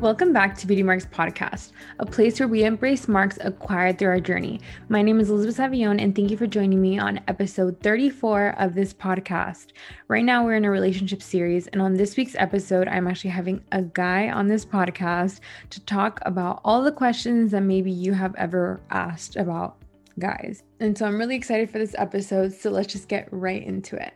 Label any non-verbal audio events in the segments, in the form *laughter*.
Welcome back to Beauty Marks Podcast, a place where we embrace marks acquired through our journey. My name is Elizabeth Savillon, and thank you for joining me on episode 34 of this podcast. Right now, we're in a relationship series, and on this week's episode, I'm actually having a guy on this podcast to talk about all the questions that maybe you have ever asked about guys. And so I'm really excited for this episode, so let's just get right into it.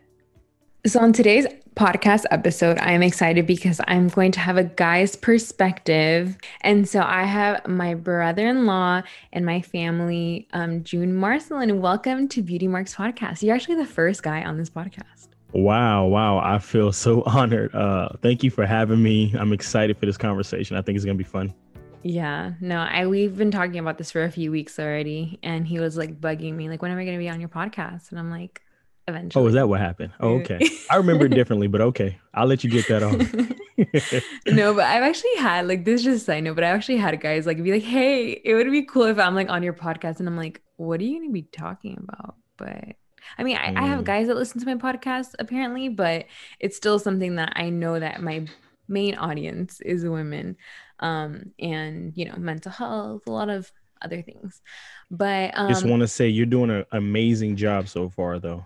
So, on today's podcast episode, I am excited because I'm going to have a guy's perspective. And so, I have my brother in law and my family, um, June Marcelin. Welcome to Beauty Marks Podcast. You're actually the first guy on this podcast. Wow, wow. I feel *laughs* so honored. Uh, thank you for having me. I'm excited for this conversation. I think it's going to be fun. Yeah, no, I we've been talking about this for a few weeks already, and he was like bugging me, like, when am I going to be on your podcast? And I'm like, eventually. Oh, is that what happened? Oh, okay. *laughs* I remember it differently, but okay. I'll let you get that off. *laughs* no, but I've actually had like this is just I know, but I actually had guys like be like, hey, it would be cool if I'm like on your podcast. And I'm like, what are you gonna be talking about? But I mean, I, mm. I have mm. guys that listen to my podcast apparently, but it's still something that I know that my main audience is women. Um, and you know, mental health, a lot of other things. But um, just want to say you're doing an amazing job so far though.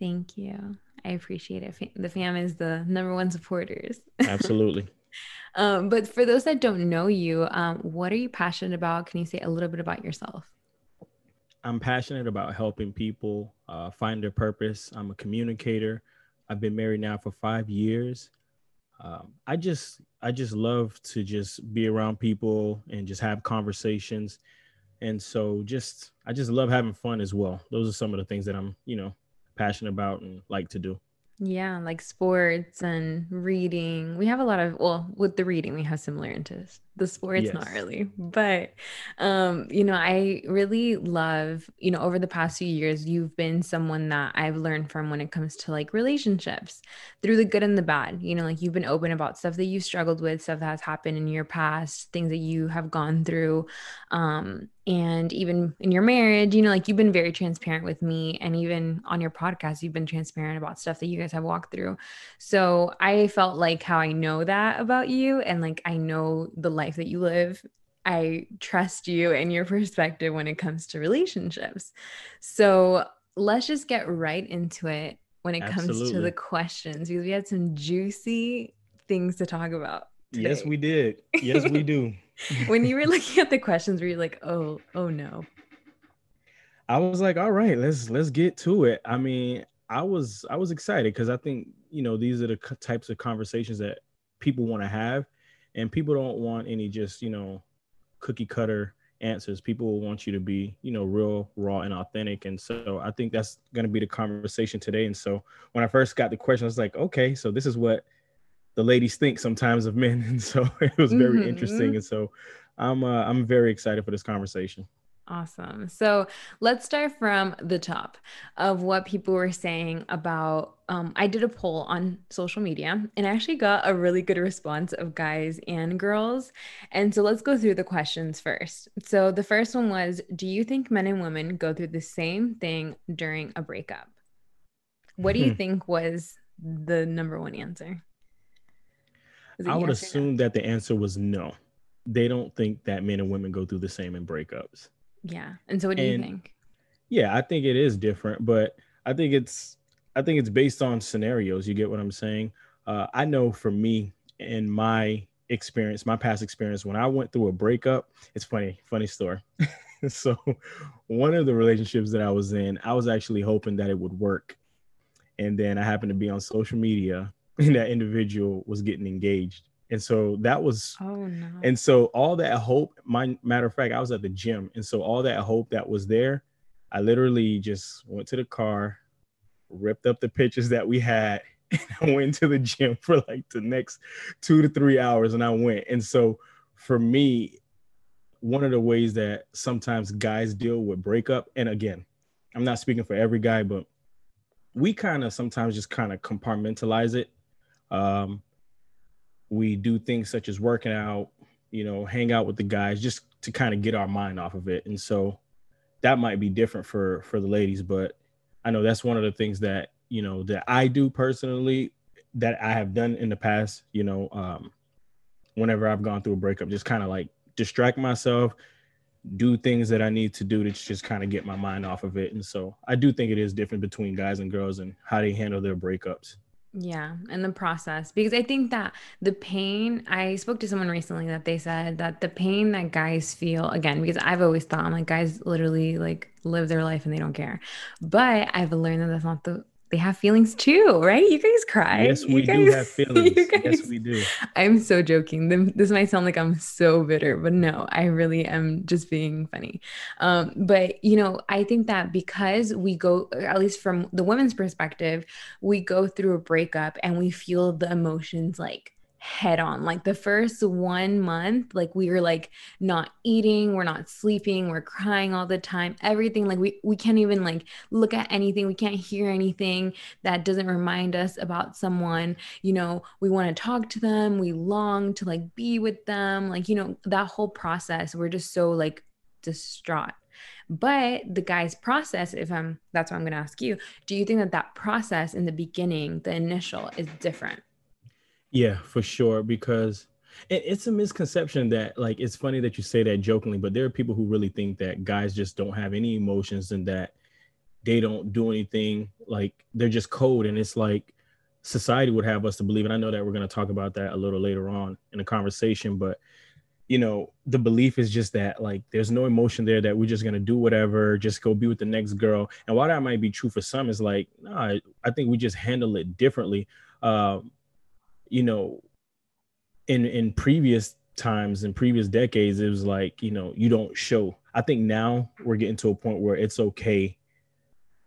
Thank you. I appreciate it. The fam is the number one supporters. Absolutely. *laughs* um, but for those that don't know you, um, what are you passionate about? Can you say a little bit about yourself? I'm passionate about helping people uh, find their purpose. I'm a communicator. I've been married now for five years. Um, I just I just love to just be around people and just have conversations. And so just I just love having fun as well. Those are some of the things that I'm, you know, passionate about and like to do. Yeah, like sports and reading. We have a lot of well, with the reading we have similar interests. The sports yes. not really. But um, you know, I really love, you know, over the past few years you've been someone that I've learned from when it comes to like relationships, through the good and the bad. You know, like you've been open about stuff that you struggled with, stuff that has happened in your past, things that you have gone through. Um, and even in your marriage you know like you've been very transparent with me and even on your podcast you've been transparent about stuff that you guys have walked through so i felt like how i know that about you and like i know the life that you live i trust you and your perspective when it comes to relationships so let's just get right into it when it Absolutely. comes to the questions because we had some juicy things to talk about today. yes we did yes we do *laughs* when you were looking at the questions, were you like, oh, oh no? I was like, all right, let's let's get to it. I mean, I was I was excited because I think you know these are the types of conversations that people want to have, and people don't want any just you know cookie cutter answers. People want you to be you know real, raw, and authentic. And so I think that's going to be the conversation today. And so when I first got the question, I was like, okay, so this is what the ladies think sometimes of men, *laughs* and so it was very mm-hmm. interesting. And so I'm uh, I'm very excited for this conversation. Awesome. So let's start from the top of what people were saying about. Um, I did a poll on social media and I actually got a really good response of guys and girls. And so let's go through the questions first. So the first one was Do you think men and women go through the same thing during a breakup? What do you hmm. think was the number one answer? I would assume no? that the answer was no. They don't think that men and women go through the same in breakups. Yeah. And so what do and, you think? Yeah, I think it is different, but I think it's I think it's based on scenarios. You get what I'm saying? Uh, I know for me in my experience, my past experience, when I went through a breakup, it's funny, funny story. *laughs* so one of the relationships that I was in, I was actually hoping that it would work. And then I happened to be on social media *laughs* and that individual was getting engaged. And so that was, oh no. And so all that hope, my matter of fact, I was at the gym. And so all that hope that was there, I literally just went to the car, ripped up the pictures that we had, *laughs* and I went to the gym for like the next two to three hours. And I went. And so for me, one of the ways that sometimes guys deal with breakup, and again, I'm not speaking for every guy, but we kind of sometimes just kind of compartmentalize it um, we do things such as working out, you know, hang out with the guys just to kind of get our mind off of it. And so that might be different for for the ladies, but I know that's one of the things that you know that I do personally that I have done in the past. You know, um, whenever I've gone through a breakup, just kind of like distract myself, do things that I need to do to just kind of get my mind off of it. And so I do think it is different between guys and girls and how they handle their breakups. Yeah, and the process because I think that the pain I spoke to someone recently that they said that the pain that guys feel again because I've always thought I'm like guys literally like live their life and they don't care. But I've learned that that's not the they have feelings too, right? You guys cry. Yes, we guys, do have *laughs* feelings. Guys, yes, we do. I'm so joking. This might sound like I'm so bitter, but no, I really am just being funny. Um, but you know, I think that because we go, at least from the women's perspective, we go through a breakup and we feel the emotions like head on. Like the first one month, like we were like not eating, we're not sleeping, we're crying all the time, everything. Like we we can't even like look at anything, we can't hear anything that doesn't remind us about someone. You know, we want to talk to them, we long to like be with them. Like, you know, that whole process, we're just so like distraught. But the guy's process, if I'm that's what I'm going to ask you, do you think that that process in the beginning, the initial, is different? Yeah, for sure. Because it, it's a misconception that, like, it's funny that you say that jokingly, but there are people who really think that guys just don't have any emotions and that they don't do anything. Like, they're just cold. And it's like society would have us to believe. And I know that we're going to talk about that a little later on in the conversation, but you know the belief is just that like there's no emotion there that we're just gonna do whatever just go be with the next girl and while that might be true for some it's like nah, i think we just handle it differently um, you know, in in previous times in previous decades, it was like, you know, you don't show. I think now we're getting to a point where it's okay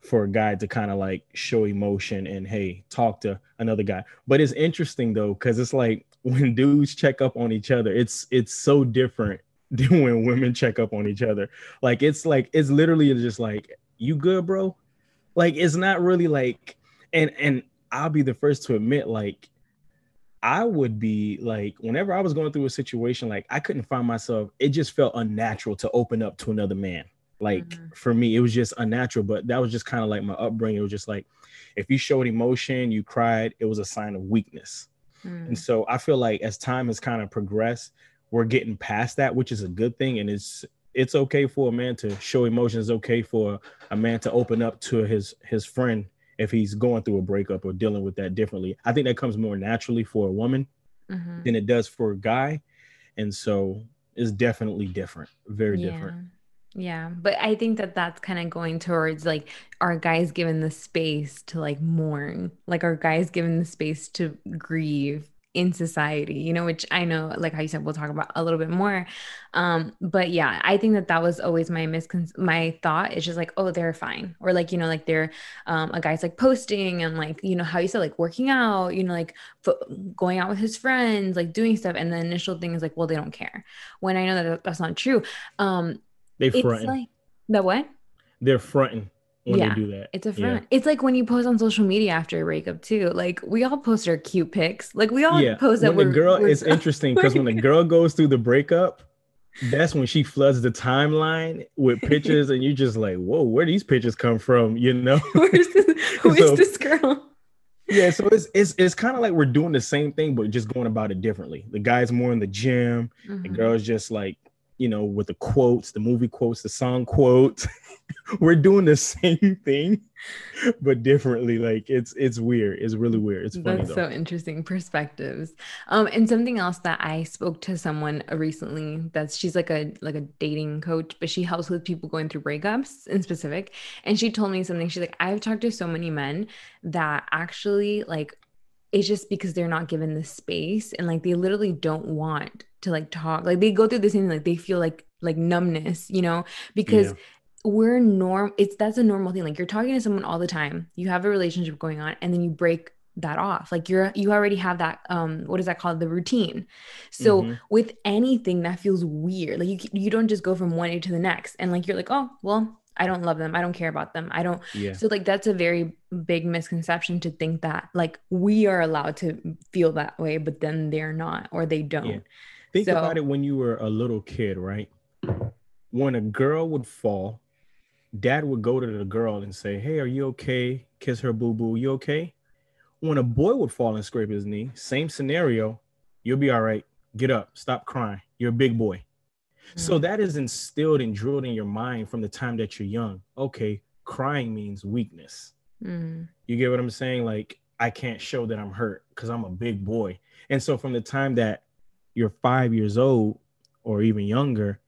for a guy to kind of like show emotion and hey, talk to another guy. But it's interesting though, because it's like *laughs* when dudes check up on each other, it's it's so different *laughs* than when women check up on each other. Like it's like it's literally just like, you good, bro? Like it's not really like and and I'll be the first to admit, like I would be like, whenever I was going through a situation, like I couldn't find myself, it just felt unnatural to open up to another man. Like mm-hmm. for me, it was just unnatural, but that was just kind of like my upbringing. It was just like, if you showed emotion, you cried, it was a sign of weakness. Mm. And so I feel like as time has kind of progressed, we're getting past that, which is a good thing. And it's, it's okay for a man to show emotions. It's okay for a man to open up to his his friend if he's going through a breakup or dealing with that differently. I think that comes more naturally for a woman mm-hmm. than it does for a guy. And so it's definitely different, very yeah. different. Yeah, but I think that that's kind of going towards like our guys given the space to like mourn, like our guys given the space to grieve in society you know which i know like how you said we'll talk about a little bit more. Um but yeah i think that that was always my miscon my thought is just like oh they're fine. Or like you know like they're um a guy's like posting and like you know how you said like working out you know like going out with his friends like doing stuff and the initial thing is like well they don't care. When i know that that's not true um they front like the what? They're fronting when yeah, they do that. It's a front. Yeah. It's like when you post on social media after a breakup too. Like we all post our cute pics. Like we all yeah. post that. When the girl, it's interesting because when the *laughs* girl goes through the breakup, that's when she floods the timeline with pictures, and you're just like, "Whoa, where these pictures come from?" You know, *laughs* where's this, who so, is this girl? Yeah, so it's it's it's kind of like we're doing the same thing, but just going about it differently. The guy's more in the gym, mm-hmm. the girl's just like you know, with the quotes, the movie quotes, the song quotes. *laughs* We're doing the *laughs* same thing, but differently. Like it's it's weird. It's really weird. It's funny. That's though. so interesting perspectives. Um, and something else that I spoke to someone recently that's she's like a like a dating coach, but she helps with people going through breakups in specific. And she told me something. She's like, I've talked to so many men that actually like it's just because they're not given the space and like they literally don't want to like talk. Like they go through the same like they feel like like numbness you know? Because yeah. we're norm it's that's a normal thing. Like you're talking to someone all the time you have a relationship going on and then you break that off. Like you're you already have that um what is that called? The routine. So mm-hmm. with anything that feels weird. Like you you don't just go from one day to the next and like you're like oh well I don't love them. I don't care about them. I don't. Yeah. So like that's a very big misconception to think that like we are allowed to feel that way, but then they're not or they don't. Yeah. Think so, about it when you were a little kid, right? When a girl would fall, dad would go to the girl and say, Hey, are you okay? Kiss her boo boo. You okay? When a boy would fall and scrape his knee, same scenario, you'll be all right. get up, stop crying. You're a big boy. Mm-hmm. So that is instilled and drilled in your mind from the time that you're young. Okay, crying means weakness. Mm-hmm. You get what I'm saying? Like, I can't show that I'm hurt because I'm a big boy. And so from the time that you're five years old or even younger,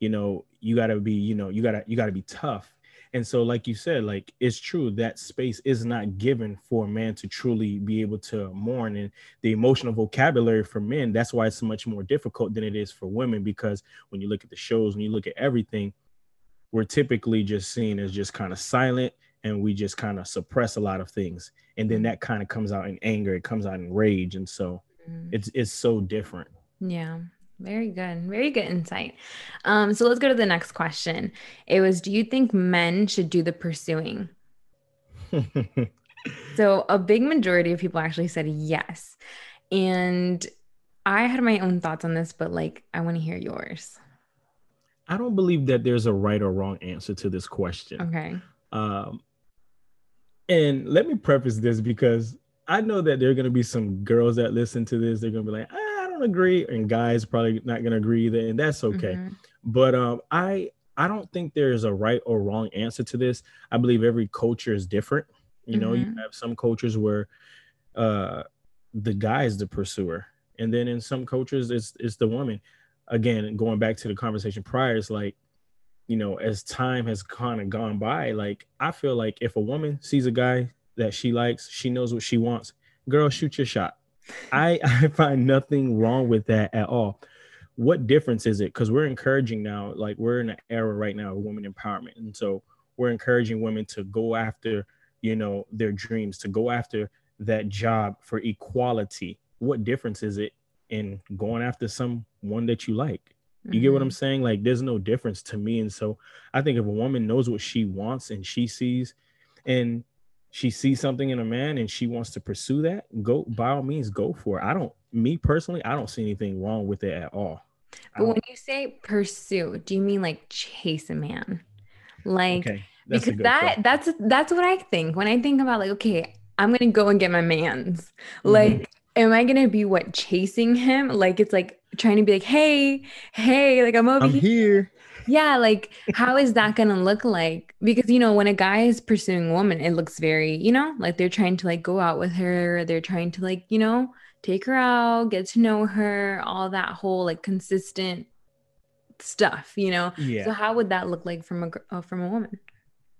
you know, you gotta be, you know, you gotta you gotta be tough. And so, like you said, like it's true that space is not given for a man to truly be able to mourn. And the emotional vocabulary for men, that's why it's much more difficult than it is for women. Because when you look at the shows, when you look at everything, we're typically just seen as just kind of silent and we just kind of suppress a lot of things. And then that kind of comes out in anger, it comes out in rage. And so mm. it's it's so different. Yeah. Very good. Very good insight. Um, so let's go to the next question. It was Do you think men should do the pursuing? *laughs* so a big majority of people actually said yes. And I had my own thoughts on this, but like I want to hear yours. I don't believe that there's a right or wrong answer to this question. Okay. Um, and let me preface this because I know that there are going to be some girls that listen to this. They're going to be like, ah, don't agree, and guys probably not gonna agree either, and that's okay. Mm-hmm. But um, I I don't think there is a right or wrong answer to this. I believe every culture is different. You know, mm-hmm. you have some cultures where uh the guy is the pursuer, and then in some cultures it's it's the woman. Again, going back to the conversation prior, it's like you know, as time has kind of gone by, like I feel like if a woman sees a guy that she likes, she knows what she wants. Girl, shoot your shot. I, *laughs* I find nothing wrong with that at all. What difference is it? Because we're encouraging now, like we're in an era right now of women empowerment. And so we're encouraging women to go after, you know, their dreams, to go after that job for equality. What difference is it in going after someone that you like? You mm-hmm. get what I'm mm-hmm. saying? Like there's no difference to me. And so I think if a woman knows what she wants and she sees, and she sees something in a man and she wants to pursue that, go by all means go for it. I don't me personally, I don't see anything wrong with it at all. But when you say pursue, do you mean like chase a man? Like okay, because that that's that's what I think. When I think about like, okay, I'm gonna go and get my man's. Mm-hmm. Like, am I gonna be what chasing him? Like it's like trying to be like, hey, hey, like I'm over I'm here. here yeah like how is that gonna look like? Because you know when a guy is pursuing a woman it looks very you know like they're trying to like go out with her they're trying to like you know take her out get to know her all that whole like consistent stuff you know? Yeah. so how would that look like from a uh, from a woman?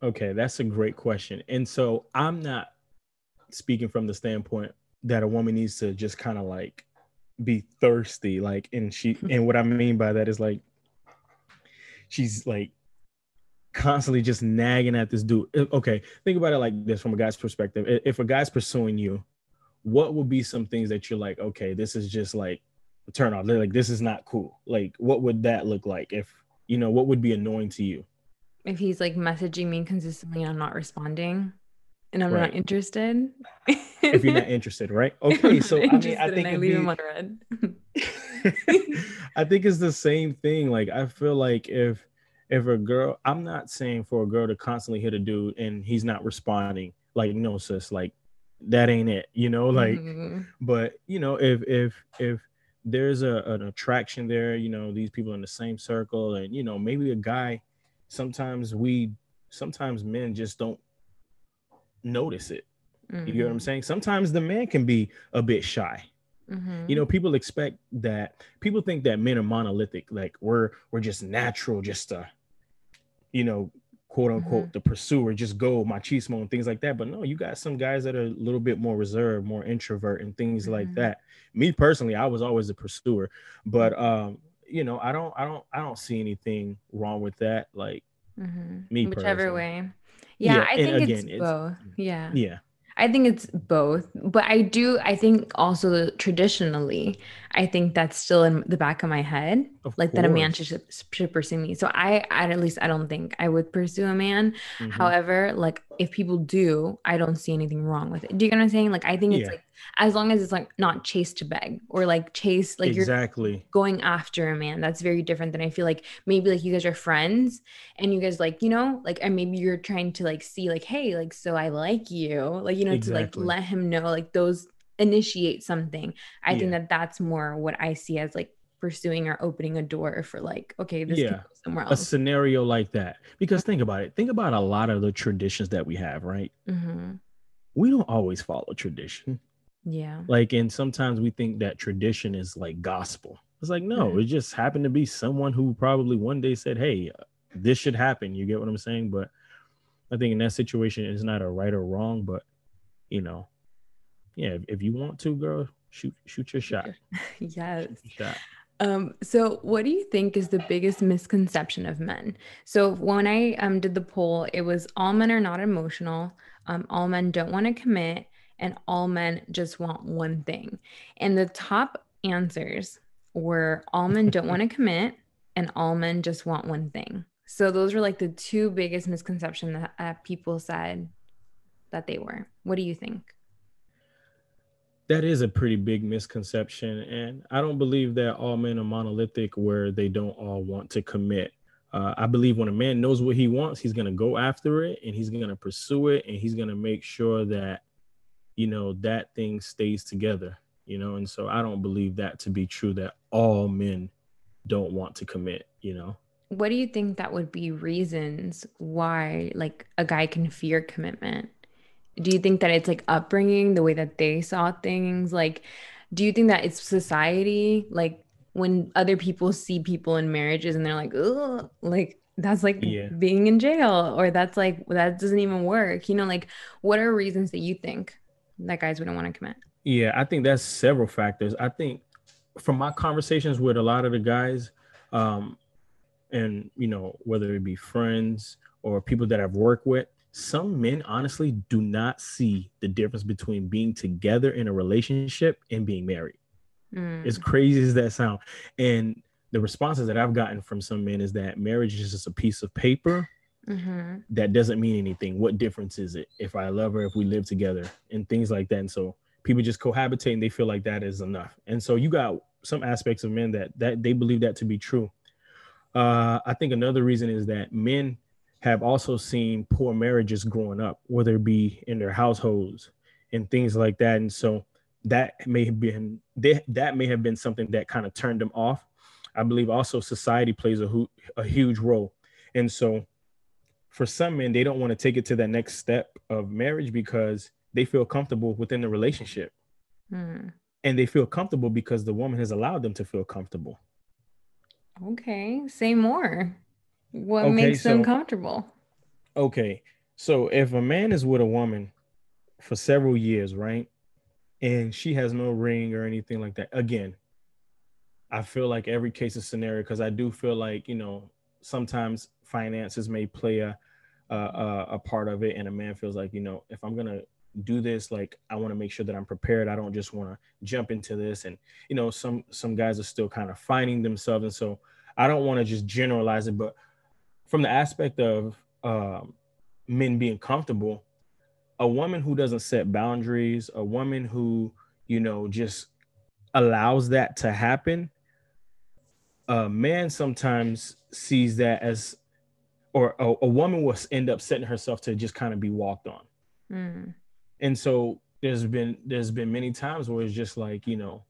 Okay that's a great question and so i'm not speaking from the standpoint that a woman needs to just kind of like be thirsty like and she *laughs* and what i mean by that is like she's like constantly just nagging at this dude. Okay, think about it like this from a guy's perspective. If a guy's pursuing you, what would be some things that you're like, okay, this is just like a turn off. They're like, this is not cool. Like, what would that look like? If you know, what would be annoying to you? If he's like messaging me consistently and I'm not responding and I'm right. not interested. if you're not *laughs* interested, right? Okay, so I mean, I think I leave be, him on read. *laughs* *laughs* I think it's the same thing. Like I feel like if if a girl, I'm not saying for a girl to constantly hit a dude and he's not responding, like no sis, like that ain't it, you know, like mm-hmm. but you know, if if if there's a, an attraction there, you know, these people in the same circle, and you know, maybe a guy, sometimes we sometimes men just don't notice it. Mm-hmm. You get what I'm mm-hmm. saying? Sometimes the man can be a bit shy. Mm-hmm. You know, people expect that people think that men are monolithic, like we're we're just natural, just to, you know, quote unquote, mm-hmm. the pursuer, just go machismo and things like that. But no, you got some guys that are a little bit more reserved, more introvert, and things like mm-hmm. that. Me personally, I was always a pursuer, but mm-hmm. um, you know, I don't, I don't, I don't see anything wrong with that. Like mm-hmm. me, whichever personally. way. Yeah, yeah I think again, it's both. Yeah. Yeah. I think it's both, but I do. I think also traditionally, I think that's still in the back of my head, of like course. that a man should, should pursue me. So I, I, at least I don't think I would pursue a man. Mm-hmm. However, like if people do, I don't see anything wrong with it. Do you get what I'm saying? Like I think it's yeah. like as long as it's like not chase to beg or like chase like exactly you're going after a man that's very different than i feel like maybe like you guys are friends and you guys like you know like and maybe you're trying to like see like hey like so i like you like you know exactly. to like let him know like those initiate something i yeah. think that that's more what i see as like pursuing or opening a door for like okay this yeah. somewhere else. a scenario like that. Because think about it. Think about a lot of the traditions that we have right? Mm-hmm. we don't always follow tradition. Yeah. Like and sometimes we think that tradition is like gospel. It's like no mm-hmm. it just happened to be someone who probably one day said hey this should happen. You get what i'm saying? But i think in that situation it's not a right or wrong but you know yeah if, you want to girl shoot shoot your shot *laughs* yes shot. Um, so what do you think is the biggest misconception of men? So when I um, did the poll, it was all men are not emotional, um, all men don't want to commit, and all men just want one thing. And the top answers were all men don't want to *laughs* commit, and all men just want one thing. So those were like the two biggest misconceptions that uh, people said that they were. What do you think? That is a pretty big misconception and i don't believe that all men are monolithic where they don't all want to commit. Uh, i believe when a man knows what he wants he's going to go after it and he's going to pursue it and he's going to make sure that you know that thing stays together you know? And so i don't believe that to be true that all men don't want to commit you know? What do you think that would be reasons why like a guy can fear commitment do you think that it's like upbringing the way that they saw things? Like do you think that it's society? Like when other people see people in marriages and they're like oh like that's like yeah. being in jail or that's like that doesn't even work you know? Like what are reasons that you think that guys wouldn't want to commit? Yeah i think that's several factors. I think from my conversations with a lot of the guys um and you know whether it be friends or people that i've worked with some men honestly do not see the difference between being together in a relationship and being married. Mm. As crazy as that sound. And the responses that I've gotten from some men is that marriage is just a piece of paper mm-hmm. that doesn't mean anything. What difference is it if I love her, if we live together, and things like that? And so people just cohabitate and they feel like that is enough. And so you got some aspects of men that that they believe that to be true. Uh, I think another reason is that men have also seen poor marriages growing up, whether it be in their households and things like that. And so that may have been they, that may have been something that kind of turned them off. I believe also society plays a, a huge role. And so for some men, they don't want to take it to that next step of marriage because they feel comfortable within the relationship. Hmm. And they feel comfortable because the woman has allowed them to feel comfortable. Okay, say more. What okay, makes so, them comfortable? Okay. So if a man is with a woman for several years, right? And she has no ring or anything like that. Again, I feel like every case is scenario because I do feel like, you know, sometimes finances may play a, a a part of it and a man feels like, you know, if I'm going to do this like i want to make sure that i'm prepared i don't just want to jump into this and you know some some guys are still kind of finding themselves and so i don't want to just generalize it but from the aspect of um, men being comfortable, a woman who doesn't set boundaries, a woman who, you know, just allows that to happen, a man sometimes sees that as, or a, a woman will end up setting herself to just kind of be walked on. Mm. And so there's been there's been many times where it's just like, you know,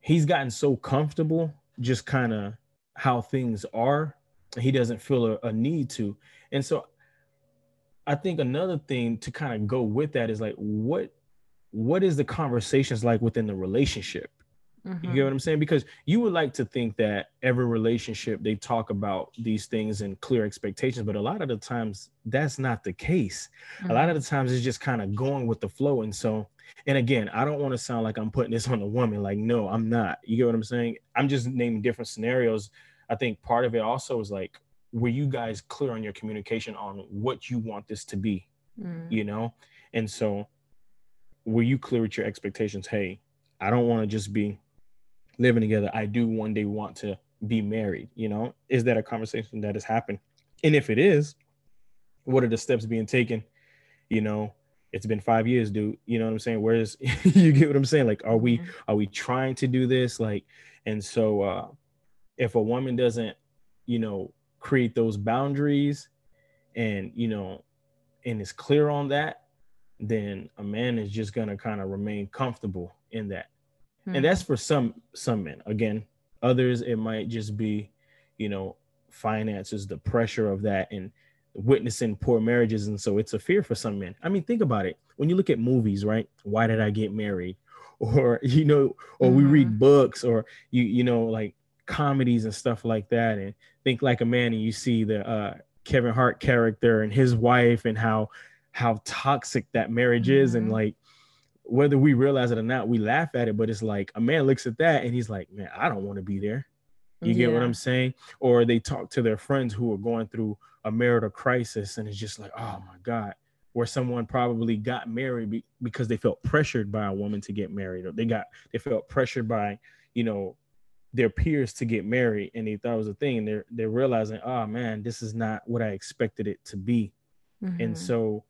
he's gotten so comfortable just kind of how things are he doesn't feel a, a need to. And so i think another thing to kind of go with that is like what what is the conversations like within the relationship? Mm-hmm. you get what i'm saying? Because you would like to think that every relationship they talk about these things and clear expectations but a lot of the times that's not the case. Mm-hmm. a lot of mm-hmm. the times it's just kind of going with the flow. And so and again i don't want to sound like i'm putting this on the woman. Like no i'm not. You get what i'm saying? I'm just naming different scenarios I think part of it also is like, were you guys clear on your communication on what you want this to be? Mm. You know? And so were you clear with your expectations? Hey, I don't want to just be living together. I do one day want to be married. You know, is that a conversation that has happened? And if it is, what are the steps being taken? You know, it's been five years, dude. You know what I'm saying? Where's *laughs* you get what I'm saying? Like, are we mm-hmm. are we trying to do this? Like, and so uh if a woman doesn't, you know, create those boundaries and, you know, and is clear on that, then a man is just gonna kind of remain comfortable in that. Mm-hmm. And that's for some some men. Again, others it might just be, you know, finances, the pressure of that and witnessing poor marriages. And so it's a fear for some men. I mean, think about it. When you look at movies, right? Why did I get married? *laughs* Or, you know, or mm-hmm. we read mm-hmm. books or you, you know, like comedies and stuff like that. And think like a man and you see the uh Kevin Hart character and his wife and how how toxic that marriage mm-hmm. is and like whether we realize it or not, we laugh at it, but it's like a man looks at that and he's like, Man, I don't want to be there. You yeah. get what I'm saying? Or they talk to their friends who are going through a marital crisis and it's just like, oh my God, where someone probably got married be- because they felt pressured by a woman to get married, or they got they felt pressured by, you know, their peers to get married and they thought it was a thing. And they're they're realizing, oh man, this is not what I expected it to be. Mm-hmm. And so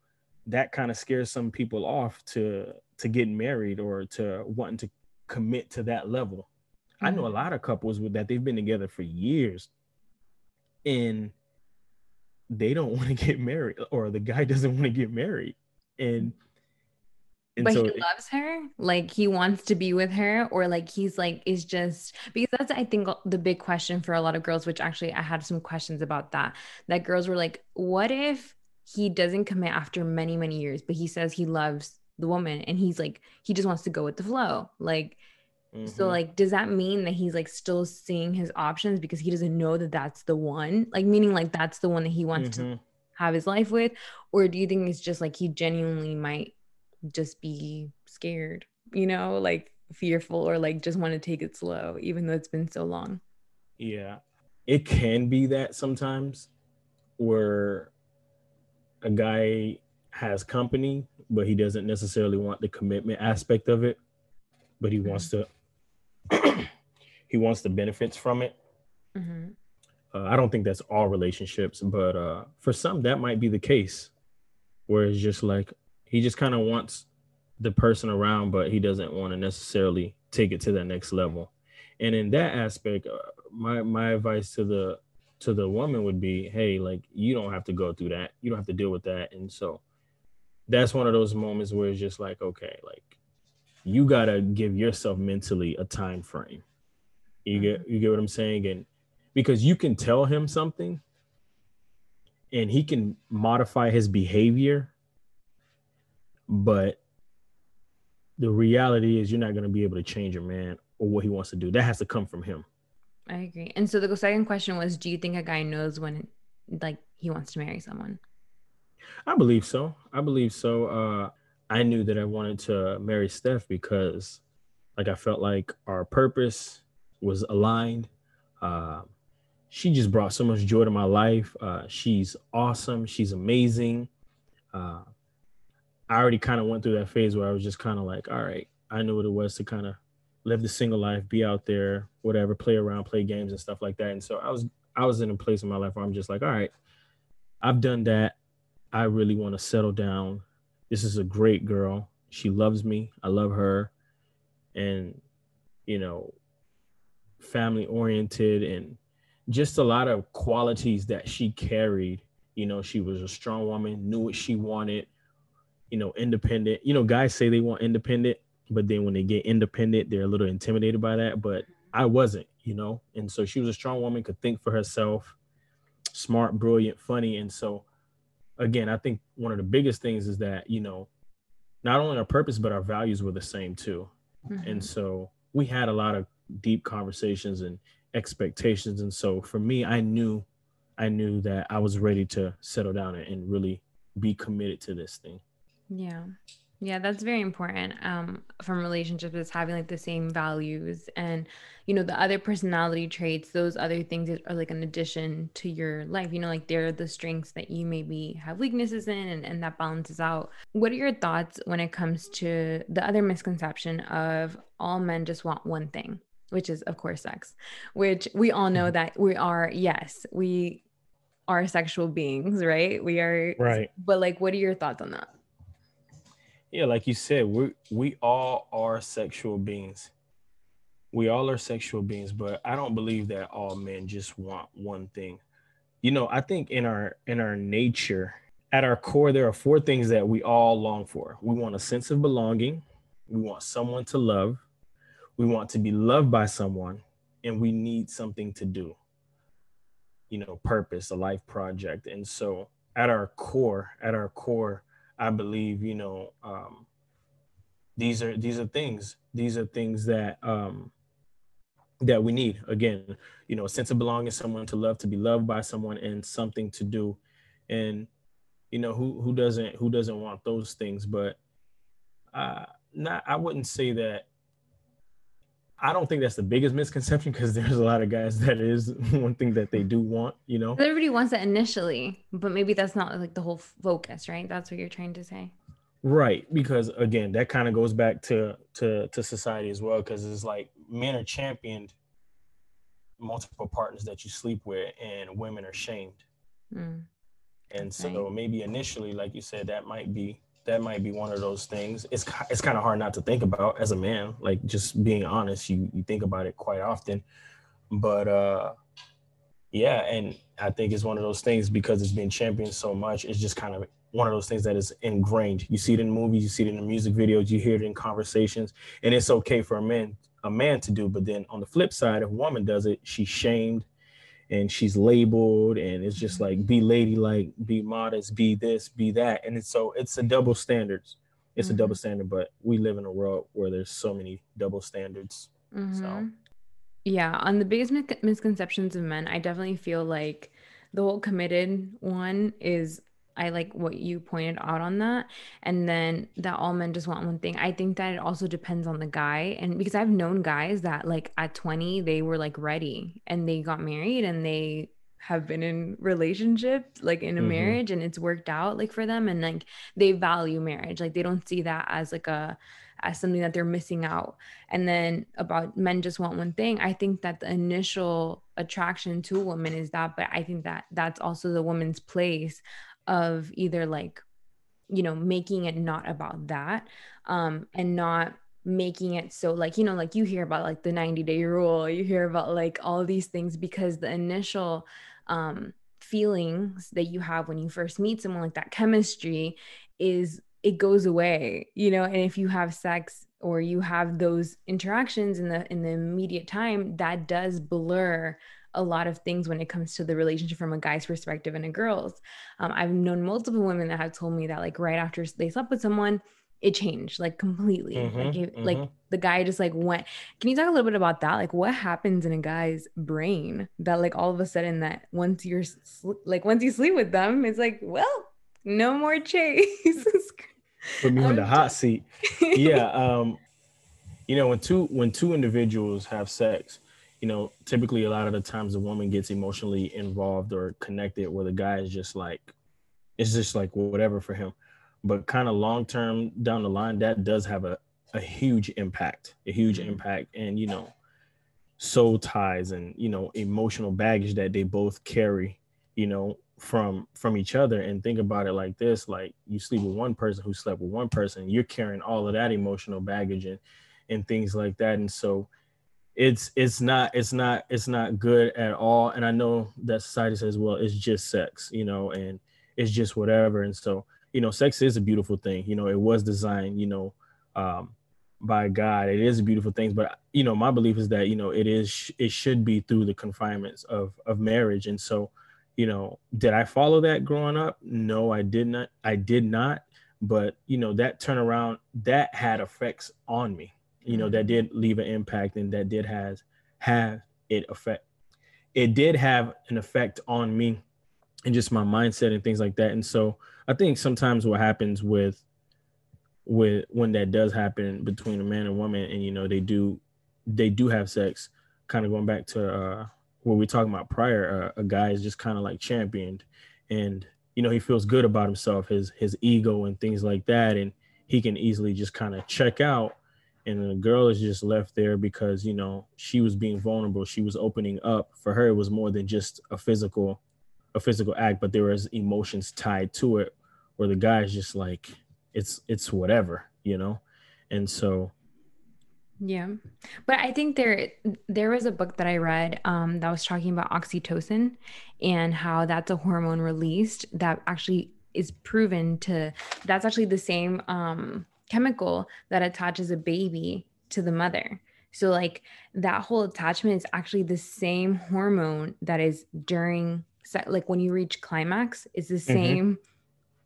that kind of scares some people off to to getting married or to wanting to commit to that level Mm-hmm. I know a mm-hmm. lot of couples with that they've been together for years and they don't *laughs* want to get married or the guy doesn't want to get married. And and but so he loves her like he wants to be with her or like he's like is just because that's i think the big question for a lot of girls which actually i had some questions about that that girls were like what if he doesn't commit after many many years but he says he loves the woman and he's like he just wants to go with the flow like Mm-hmm. So like does that mean that he's like still seeing his options because he doesn't know that that's the one? Like meaning like that's the one that he wants mm-hmm. to have his life with or do you think it's just like he genuinely might just be scared, you know, like fearful or like just want to take it slow even though it's been so long? Yeah. It can be that sometimes where a guy has company but he doesn't necessarily want the commitment aspect of it but he wants mm-hmm. to *clears throat* he wants the benefits from it. Mm-hmm. Uh, I don't think that's all relationships, but uh, for some, that might be the case, where it's just like he just kind of wants the person around, but he doesn't want to necessarily take it to that next level. And in that aspect, uh, my my advice to the to the woman would be, hey, like you don't have to go through that. You don't have to deal with that. And so that's one of those moments where it's just like, okay, like you gotta give yourself mentally a time frame. You get mm-hmm. you get what I'm saying? And because you can tell him something and he can modify his behavior, but the reality is you're not gonna be able to change a man or what he wants to do. That has to come from him. I agree. And so the second question was, do you think a guy knows when like he wants to marry someone? I believe so. I believe so. Uh I knew that I wanted to marry Steph because like I felt like our purpose was aligned. Uh, she just brought so much joy to my life. Uh, she's awesome. She's amazing. Uh, I already kind of went through that phase where I was just kind of like, all right, I knew what it was to kind of live the single life, be out there, whatever, play around, play games and stuff like that. And so I was I was in a place in my life where I'm just like, all right, I've done that. I really want to settle down this is a great girl. She loves me. I love her. And, you know, family oriented and just a lot of qualities that she carried. You know, she was a strong woman, knew what she wanted, you know, independent. You know, guys say they want independent, but then when they get independent, they're a little intimidated by that. But I wasn't, you know. And so she was a strong woman, could think for herself, smart, brilliant, funny. And so again, I think one of the biggest things is that, you know, not only our purpose, but our values were the same too. Mm-hmm. And so we had a lot of deep conversations and expectations. And so for me, I knew, I knew that I was ready to settle down and really be committed to this thing. Yeah. Yeah, that's very important um, from relationships is having like the same values and you know the other personality traits, those other things are like an addition to your life. You know, like they're the strengths that you maybe have weaknesses in and, and that balances out. What are your thoughts when it comes to the other misconception of all men just want one thing, which is of course sex, which we all know mm-hmm. that we are, yes, we are sexual beings, right? We are right. But like what are your thoughts on that? Yeah, like you said, we we all are sexual beings. We all are sexual beings, but I don't believe that all men just want one thing. You know, I think in our in our nature, at our core, there are four things that we all long for. We want a sense of belonging, we want someone to love, we want to be loved by someone, and we need something to do. You know, purpose, a life project. And so at our core, at our core, I believe, you know, um, these are these are things. These are things that um that we need. Again, you know, a sense of belonging, someone to love, to be loved by someone, and something to do. And you know who who doesn't who doesn't want those things but uh not i wouldn't say that i don't think that's the biggest misconception because there's a lot of guys *laughs* that is one thing that they do want you know everybody wants that initially but maybe that's not like the whole focus right that's what you're trying to say right because again that kind of goes back to to to society as well because it's like men are championed multiple partners that you sleep with and women are shamed mm. And so right. maybe initially, like you said, that might be that might be one of those things. It's it's kind of hard not to think about as a man. Like just being honest, you you think about it quite often. But uh yeah, and I think it's one of those things because it's been championed so much. It's just kind of one of those things that is ingrained. You see it in movies, you see it in the music videos, you hear it in conversations, and it's okay for a man a man to do. But then on the flip side, if a woman does it, she's shamed, and she's labeled and it's just like be ladylike be modest be this be that and it's so it's a double standards it's mm-hmm. a double mm-hmm. standard but we live in a world where there's so many double standards mm-hmm. so yeah on the biggest misconceptions of men i definitely feel like the whole committed one is I like what you pointed out on that. And then that all men just want one thing. I think that it also depends on the guy. And because I've known guys that like at 20, they were like ready and they got married and they have been in relationships like in a mm-hmm. marriage and it's worked out like for them and like they value marriage like they don't see that as like a as something that they're missing out and then about men just want one thing i think that the initial attraction to a woman is that but i think that that's also the woman's place of either like you know making it not about that um and not making it so like you know like you hear about like the 90 day rule you hear about like all these things because the initial um feelings that you have when you first meet someone like that chemistry is it goes away you know and if you have sex or you have those interactions in the in the immediate time that does blur a lot of things when it comes to the relationship from a guy's perspective and a girl's. Um, I've known multiple women that have told me that like right after they slept with someone, it changed like completely. Mm-hmm, like, it, mm-hmm. like the guy just like went. Can you talk a little bit about that? Like what happens in a guy's brain that like all of a sudden that once you're like once you sleep with them, it's like well, no more chase. *laughs* Put me on the hot seat. *laughs* Yeah. Um, you know when two when two individuals have sex you know, typically a lot of the times the woman gets emotionally involved or connected where the guy is just like, it's just like whatever for him. But kind of long term down the line, that does have a, a huge impact, a huge mm-hmm. impact. And, you know, soul ties and, you know, emotional baggage that they both carry, you know, from from each other and think about it like this like you sleep with one person who slept with one person you're carrying all of that emotional baggage and and things like that and so it's it's not it's not it's not good at all. And i know that society says well it's just sex you know and it's just whatever. And so you know sex is a beautiful thing. You know it was designed you know um by god. It is a beautiful thing. But you know my belief is that you know it is it should be through the confinements of of marriage. And so you know did i follow that growing up? No i did not i did not. But you know that turnaround that had effects on me you know that did leave an impact and that did has have it affect it did have an effect on me and just my mindset and things like that. And so i think sometimes what happens with with when that does happen between a man and woman and you know they do they do have sex kind of going back to uh what we talking about prior uh, a guy is just kind of like championed and you know he feels good about himself his his ego and things like that. And he can easily just kind of check out and the girl is just left there because you know she was being vulnerable. She was opening up. For her it was more than just a physical a physical act but there was emotions tied to it where the guy is just like it's it's whatever you know? And so yeah. But i think there there was a book that i read um that was talking about oxytocin and how that's a hormone released that actually is proven to that's actually the same um, chemical that attaches a baby to the mother. So like that whole attachment is actually the same hormone that is during like when you reach climax is the mm-hmm. same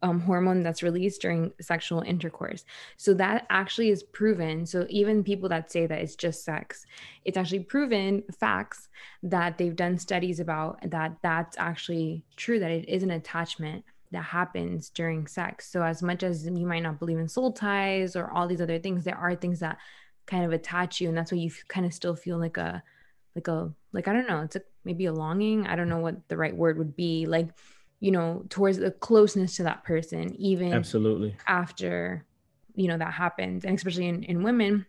um, hormone that's released during sexual intercourse. So that actually is proven. So even people that say that it's just sex, it's actually proven facts that they've done studies about that that's actually true that it is an attachment that happens during sex. So as much as you might not believe in soul ties or all these other things, there are things that kind of attach you, and that's why you kind of still feel like a, like a, like I don't know, it's a, maybe a longing. I don't know what the right word would be, like, you know, towards the closeness to that person, even absolutely after, you know, that happens, and especially in in women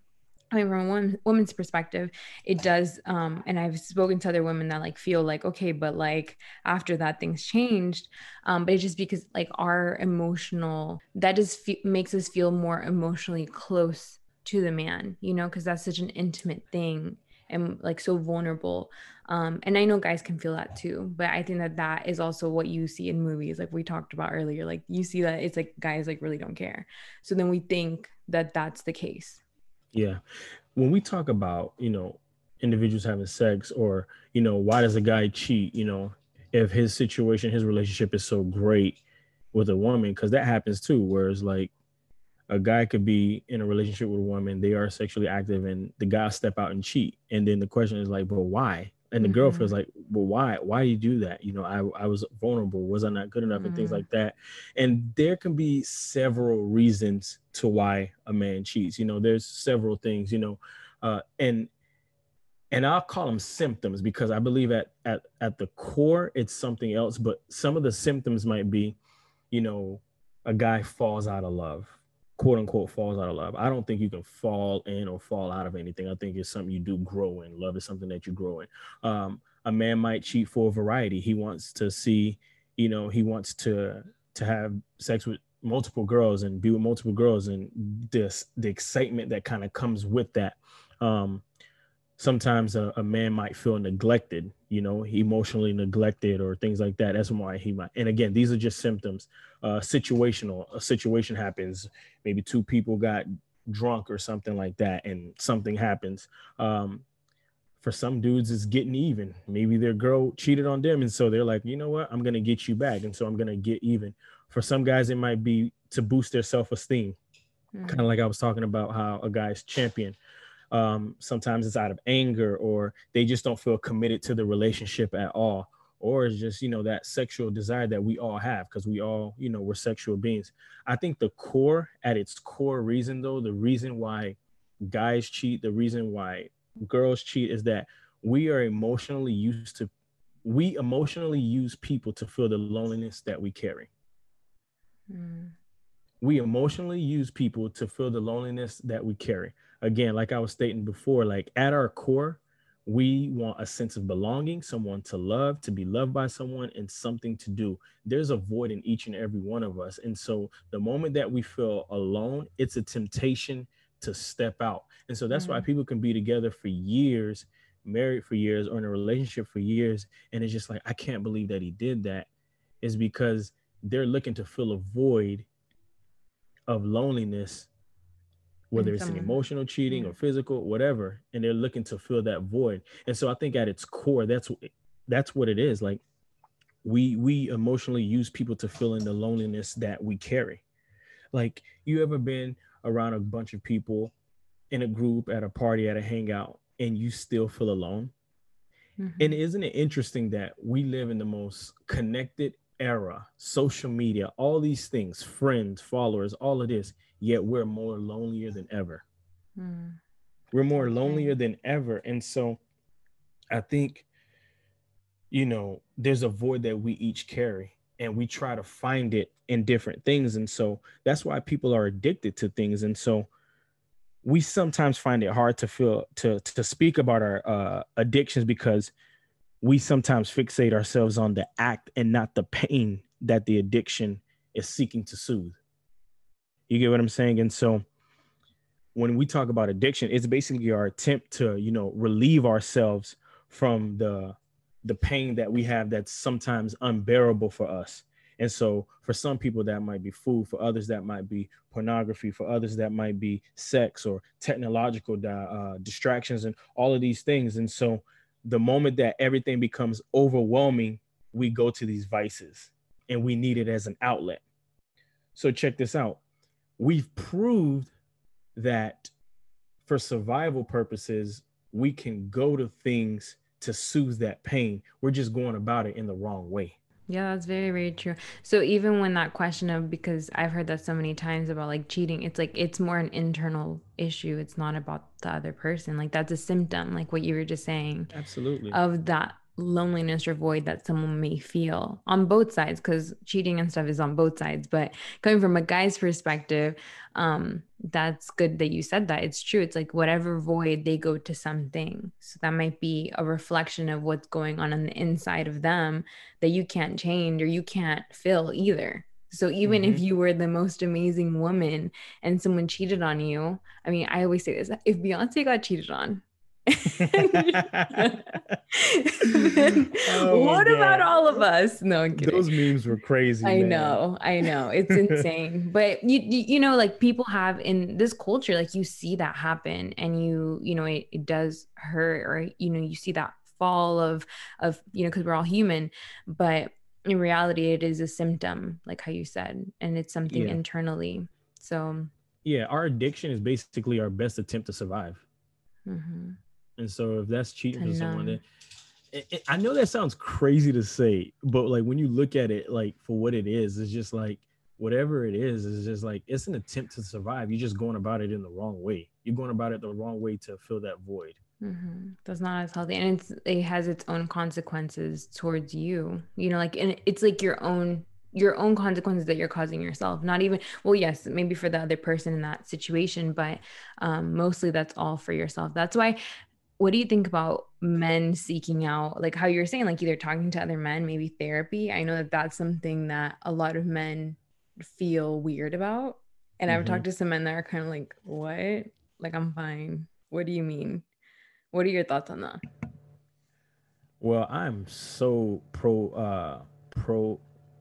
I mean, from a woman, woman's perspective, it does. Um, and I've spoken to other women that like feel like, okay, but like after that, things changed. Um, but it's just because like our emotional, that just makes us feel more emotionally close to the man, you know, because that's such an intimate thing and like so vulnerable. Um, and I know guys can feel that too, but I think that that is also what you see in movies, like we talked about earlier. Like you see that it's like guys like really don't care. So then we think that that's the case yeah. When we talk about, you know, individuals having sex or, you know, why does a guy cheat, you know, if his situation, his relationship is so great with a woman, because that happens too, whereas like a guy could be in a relationship with a woman, they are sexually active, and the guy step out and cheat. And then the question is like, but why? And the mm-hmm. girl feels like well why why you do that you know i i was vulnerable was i not good enough mm-hmm. and things mm-hmm. like that and there can be several reasons to why a man cheats you know there's several things you know uh and and i'll call them symptoms because i believe at at at the core it's something else but some of the symptoms might be you know a guy falls out of love quote unquote falls out of love. I don't think you can fall in or fall out of anything. I think it's something you do grow in. Love is something that you grow in. Um, a man might cheat for variety. He wants to see, you know, he wants to to have sex with multiple girls and be with multiple girls and this the excitement that kind of comes with that. Um, sometimes a, a, man might feel neglected, you know, emotionally neglected or things like that. That's why he might. And again, these are just symptoms. Uh, situational. A situation happens. Maybe two people got drunk or something like that, and something happens. Um, for some dudes, it's getting even. Maybe their girl cheated on them, and so they're like, you know what, I'm gonna get you back, and so I'm gonna get even. For some guys, it might be to boost their self-esteem. Mm-hmm. Kind of like I was talking about how a guy's champion um, sometimes it's out of anger or they just don't feel committed to the relationship at all. Or it's just you know that sexual desire that we all have because we all you know we're sexual beings. I think the core at its core reason though the reason why guys cheat the reason why girls cheat is that we are emotionally used to we emotionally use people to feel the loneliness that we carry. Mm. we emotionally use people to feel the loneliness that we carry again, like I was stating before, like at our core, we want a sense of belonging, someone to love, to be loved by someone, and something to do. There's a void in each and every one of us. And so the moment that we feel alone, it's a temptation to step out. And so that's mm-hmm. why mm. people can be together for years, married for years, or in a relationship for years. And it's just like, I can't believe that he did that. Is because they're looking to fill a void of loneliness whether it's an emotional cheating or physical, whatever, and they're looking to fill that void. And so I think at its core, that's that's what it is. Like we we emotionally use people to fill in the loneliness that we carry. Like you ever been around a bunch of people in a group at a party at a hangout and you still feel alone? Mm-hmm. And isn't it interesting that we live in the most connected era, social media, all these things, friends, followers, all of this, yet we're more lonelier than ever. Mm. We're more lonelier than ever. And so I think, you know, there's a void that we each carry and we try to find it in different things. And so that's why people are addicted to things. And so we sometimes find it hard to feel to to speak about our uh, addictions because we sometimes fixate ourselves on the act and not the pain that the addiction is seeking to soothe. You get what I'm saying? And so when we talk about addiction, it's basically our attempt to, you know, relieve ourselves from the the pain that we have that's sometimes unbearable for us. And so for some people that might be food, for others that might be pornography, for others that might be sex or technological uh, distractions and all of these things. And so the moment that everything becomes overwhelming, we go to these vices and we need it as an outlet. So check this out. We've proved that for survival purposes, we can go to things to soothe that pain. We're just going about it in the wrong way. Yeah, that's very, very true. So even when that question of because I've heard that so many times about like cheating, it's like it's more an internal issue. It's not about the other person. Like that's a symptom, like what you were just saying. Absolutely. Of that loneliness or void that someone may feel on both sides because cheating and stuff is on both sides. But coming from a guy's perspective um that's good that you said that. It's true. It's like whatever void they go to something. So that might be a reflection of what's going on on the inside of them that you can't change or you can't fill either. So even mm-hmm. if you were the most amazing woman and someone cheated on you i mean i always say this if beyonce got cheated on *laughs* oh what about all of us? No, I'm Those memes were crazy. I man. know, I know, it's *laughs* insane. but you, you know, like people have in this culture, like you see that happen, and you, you know, it, it does hurt, or you know, you see that fall of, of you know, because we're all human, but in reality, it is a symptom, like how you said, and it's something yeah. internally. So, yeah, our addiction is basically our best attempt to survive. Mm-hmm. And so if that's cheating for someone, then it, it, I know that sounds crazy to say, but like when you look at it, like for what it is, it's just like whatever it is, is just like it's an attempt to survive. You're just going about it in the wrong way. You're going about it the wrong way to fill that void. Mm-hmm. That's not as healthy, and it's it has its own consequences towards you. You know, like and it's like your own your own consequences that you're causing yourself not even well yes maybe for the other person in that situation but um, mostly that's all for yourself that's why what do you think about men seeking out like how you're saying like either talking to other men maybe therapy? I know that that's something that a lot of men feel weird about. And mm-hmm. i've talked to some men that are kind of like what? Like i'm fine. What do you mean? What are your thoughts on that? Well i'm so pro uh pro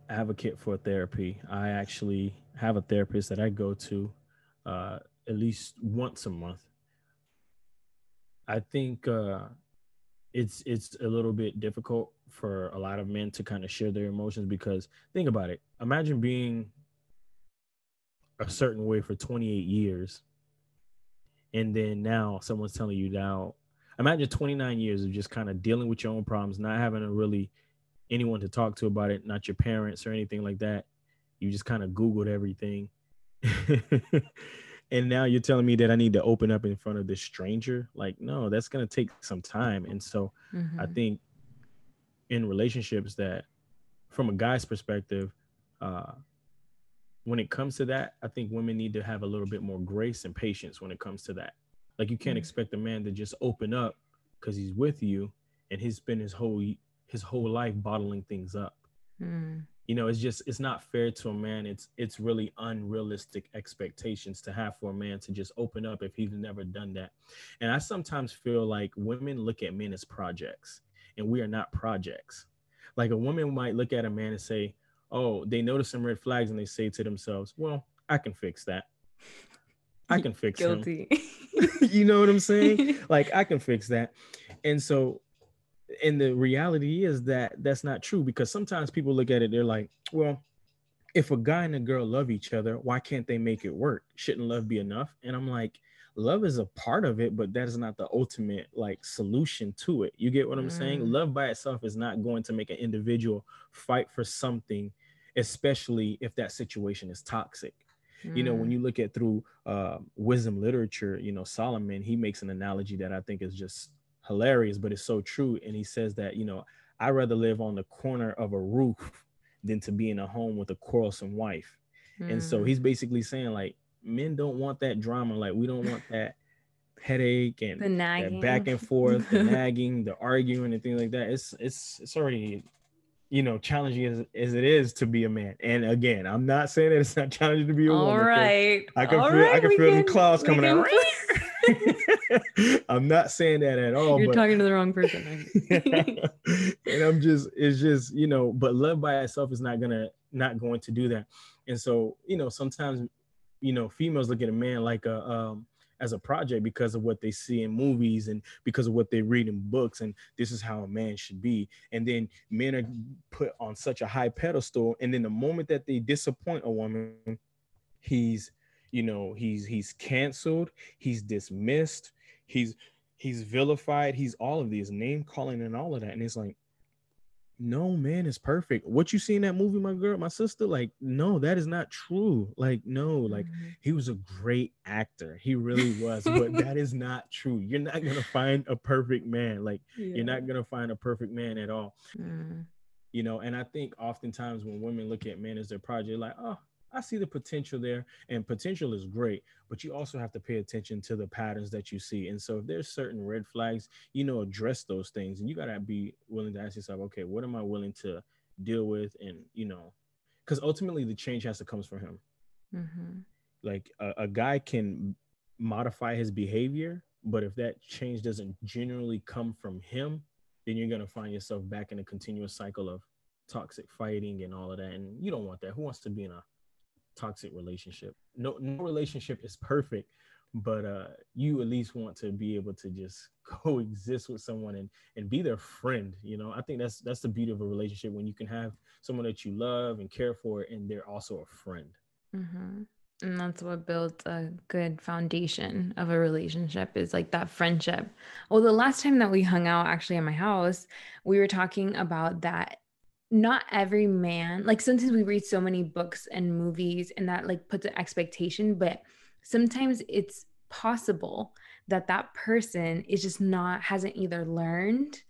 advocate for therapy. I actually have a therapist that i go to uh at least once a month I think uh, it's it's a little bit difficult for a lot of men to kind of share their emotions because think about it. Imagine being a certain way for 28 years, and then now someone's telling you now. Imagine 29 years of just kind of dealing with your own problems, not having a really anyone to talk to about it, not your parents or anything like that. You just kind of Googled everything. *laughs* and now you're telling me that I need to open up in front of this stranger. Like, no, that's gonna take some time. And so mm-hmm. I think in relationships that from a guy's perspective, uh, when it comes to that, I think women need to have a little bit more grace and patience when it comes to that. Like you can't mm-hmm. expect a man to just open up because he's with you and he's spent his whole his whole life bottling things up. Mm you know it's just it's not fair to a man. It's it's really unrealistic expectations to have for a man to just open up if he's never done that. And i sometimes feel like women look at men as projects and we are not projects. Like a woman might look at a man and say oh they notice some red flags and they say to themselves well i can fix that. I *laughs* can fix guilty. Him. *laughs* you know what i'm saying? *laughs* Like i can fix that. And so and the reality is that that's not true because sometimes people look at it they're like well if a guy and a girl love each other why can't they make it work shouldn't love be enough and i'm like love is a part of it but that is not the ultimate like solution to it you get what i'm mm. saying love by itself is not going to make an individual fight for something especially if that situation is toxic mm. you know when mm. you look at through uh, wisdom literature you know solomon he makes an analogy that i think is just hilarious, but it's so true. And he says that, you know, I'd rather live on the corner of a roof than to be in a home with a quarrelsome wife. Mm. And so hmm. he's basically saying, like, men don't want that drama. Like, we don't want that headache and that back and forth, the *laughs* nagging, the arguing, and things like that. It's it's it's already you know challenging as, as it is to be a man and again i'm not saying that it's not challenging to be a All woman right. i can All feel right, i can feel can, the clouds coming out *laughs* I'm not saying that at all. You're but, talking to the wrong person. *laughs* and I'm just, it's just, you know, but love by itself is not gonna not going to do that. And so, you know, sometimes, you know, females look at a man like a um as a project because of what they see in movies and because of what they read in books and this is how a man should be and then men are put on such a high pedestal and then the moment that they disappoint a woman he's you know he's he's canceled he's dismissed he's he's vilified he's all of these name calling and all of that. And it's like no man is perfect. What you see in that movie my girl my sister like no that is not true. Like no like mm-hmm. he was a great actor. He really was but *laughs* that is not true. You're not gonna find a perfect man. Like yeah. you're not gonna find a perfect man at all. Mm. you know and i think oftentimes when women look at men as their project like oh I see the potential there, and potential is great, but you also have to pay attention to the patterns that you see. And so, if there's certain red flags, you know, address those things, and you got to be willing to ask yourself, okay, what am I willing to deal with? And you know, because ultimately the change has to come from him. Mm-hmm. Like a, a guy can modify his behavior, but if that change doesn't generally come from him, then you're gonna find yourself back in a continuous cycle of toxic fighting and all of that. And you don't want that. Who wants to be in a toxic relationship. No, no relationship is perfect, but uh, you at least want to be able to just *laughs* coexist with someone and and be their friend. You know, I think that's that's the beauty of a relationship when you can have someone that you love and care for, and they're also a friend. Mm-hmm. And that's what builds a good foundation of a relationship is like that friendship. Well, the last time that we hung out actually at my house, we were talking about that not every man like sometimes we read so many books and movies and that like puts an expectation but sometimes it's possible that that person is just not hasn't either learned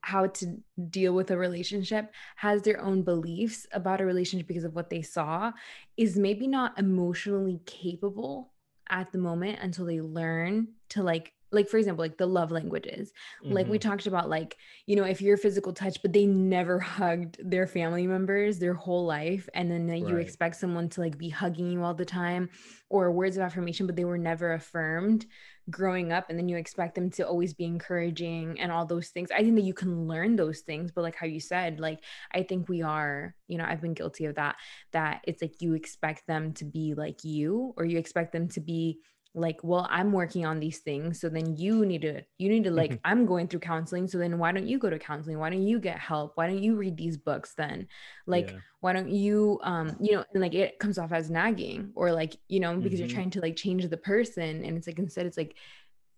how to deal with a relationship has their own beliefs about a relationship because of what they saw is maybe not emotionally capable at the moment until they learn to like like for example like the love languages mm-hmm. like we mm-hmm. talked about like you know if you're physical touch but they never *laughs* hugged their family members their whole life and then right. you expect someone to like be hugging you all the time or words of affirmation but they were never affirmed growing up and then you expect them to always be encouraging and all those things i think that you can learn those things but like how you said like i think we are you know i've been guilty of that that it's like you expect them to be like you or you expect them to be like well i'm working on these things so then you need to you need to like mm-hmm. i'm going through counseling so then why don't you go to counseling why don't you get help why don't you read these books then like yeah. why don't you um you know and like it comes off as nagging or like you know because mm-hmm. you're trying to like change the person and it's like instead it's like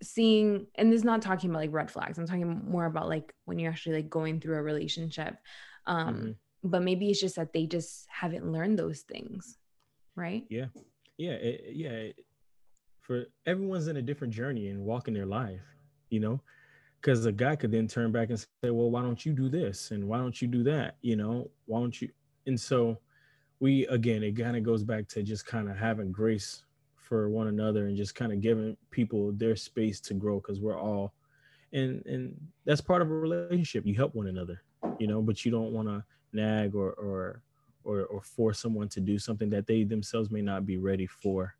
seeing and this is not talking about like red flags i'm talking more about like when you're actually like going through a relationship um mm-hmm. but maybe it's just that they just haven't learned those things right yeah yeah it, yeah for everyone's in a different journey and walking their life, you know, because a guy could then turn back and say, well, why don't you do this? And why don't you do that? You know, why don't you? And so we, again, it kind of goes back to just kind of having grace for one another and just kind of giving people their space to grow because we're all, and, and that's part of a relationship. You help one another, you know, but you don't want to nag or, or, or, or force someone to do something that they themselves may not be ready for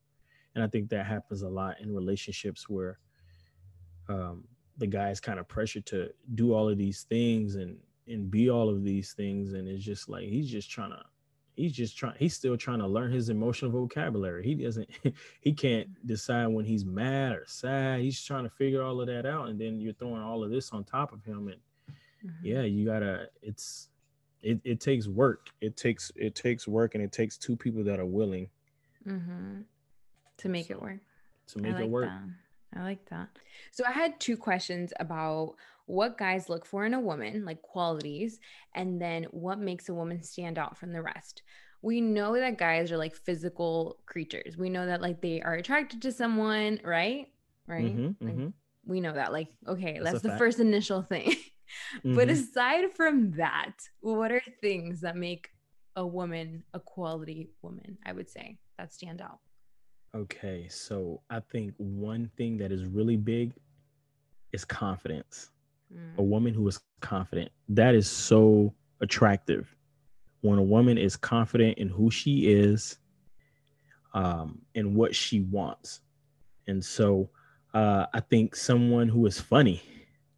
and I think that happens a lot in relationships where um, the guy is kind of pressured to do all of these things and and be all of these things, and it's just like he's just trying to he's just trying he's still trying to learn his emotional vocabulary. He doesn't *laughs* he can't decide when he's mad or sad. He's trying to figure all of that out. And then you're throwing all of this on top of him. And mm-hmm. yeah you gotta it's it, it takes work. It takes it takes work and it takes two people that are willing mm-hmm to make so, it work. To make like it work. That. I like that. So I had two questions about what guys look for in a woman, like qualities, and then what makes a woman stand out from the rest. We know that guys are like physical creatures. We know that like they are attracted to someone, right? Right? Mm-hmm, like, mm-hmm. We know that. Like, okay, that's, that's the fact. first initial thing. *laughs* mm-hmm. But aside from that, what are things that make a woman a quality woman, I would say, that stand out? Okay, so I think one thing that is really big is confidence. Mm. A woman who is confident. That is so attractive. When a woman is confident in who she is um, and what she wants. And so uh, I think someone who is funny,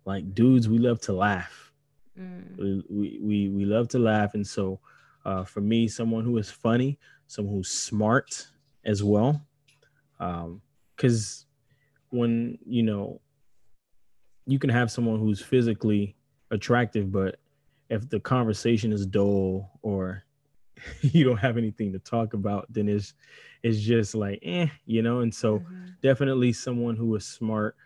like dudes, we love to laugh. Mm. We, we, we love to laugh. And so Uh, for me, someone who is funny, someone who's smart as well. Because um, when you know, you can have someone who's physically attractive, but if the conversation is dull or *laughs* you don't have anything to talk about, then it's it's just like eh, you know. And so mm-hmm. definitely someone who is smart,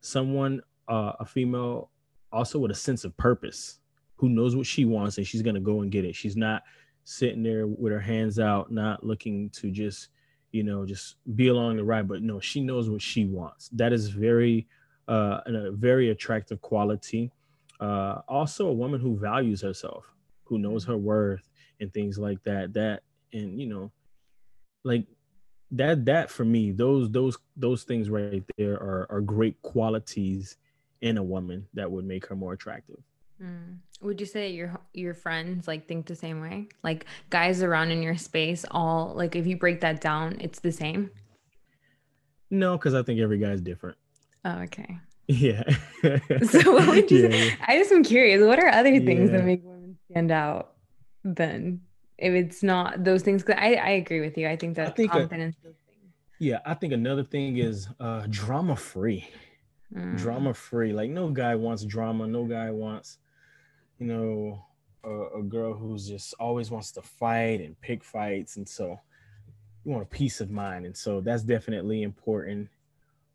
someone uh, a female also with a sense of purpose, who knows what she wants and she's gonna go and get it. She's not sitting there with her hands out, not looking to just you know just be along the ride, but no, she knows what she wants. That is very uh, a very attractive quality. Uh, also, a woman who values herself, who knows her worth, and things like that. That and you know, like that. That for me, those those those things right there are are great qualities in a woman that would make her more attractive. Mm. Would you say your your friends like think the same way? Like guys around in your space, all like if you break that down, it's the same. No, because I think every guy's different. Oh, okay. *laughs* Yeah. *laughs* so what would you yeah, say? I just am curious. What are other things yeah. that make women stand out then? If it's not those things, because I, I agree with you. I think that I think confidence. A, yeah, I think another thing is uh drama free. Mm. Drama free. Like no guy wants drama. No guy wants, you know, a, a girl who's just always wants to fight and pick fights. And so you want a peace of mind. And so that's definitely important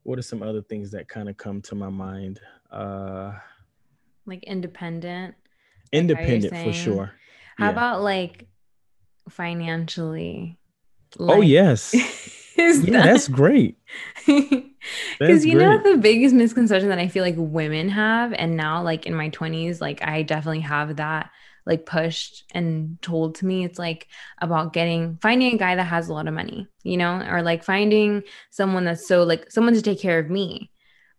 what are some other things that kind of come to my mind? Uh like independent. Independent like for sure. How yeah. about like financially? Oh, like, oh yes. *laughs* *laughs* yeah, that... that's great. *laughs* Because you great. know the biggest misconception that I feel like women have, and now like in my 20s, like I definitely have that like pushed and told to me it's like about getting finding a guy that has a lot of money you know or like finding someone that's so like someone to take care of me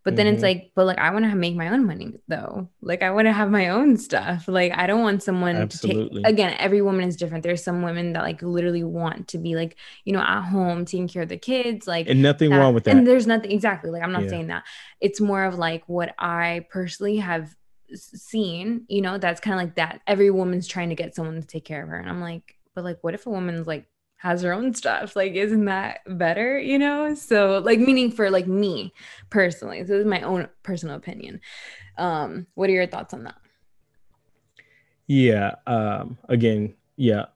but then mm-hmm. it's like but like i want to make my own money though like i want to have my own stuff like i don't want someone Absolutely. to take again every woman is different there's some women that like literally want to be like you know at home taking care of the kids like and nothing that, wrong with that and there's nothing exactly like i'm not yeah. saying that it's more of like what i personally have seen, you know, that's kind of like that. Every woman's trying to get someone to take care of her. And I'm like, but like, what if a woman's like has her own stuff? Like, isn't that better, you know? So, like, meaning for like me personally. So, this is my own personal opinion. Um, what are your thoughts on that? Yeah. Um, again, yeah.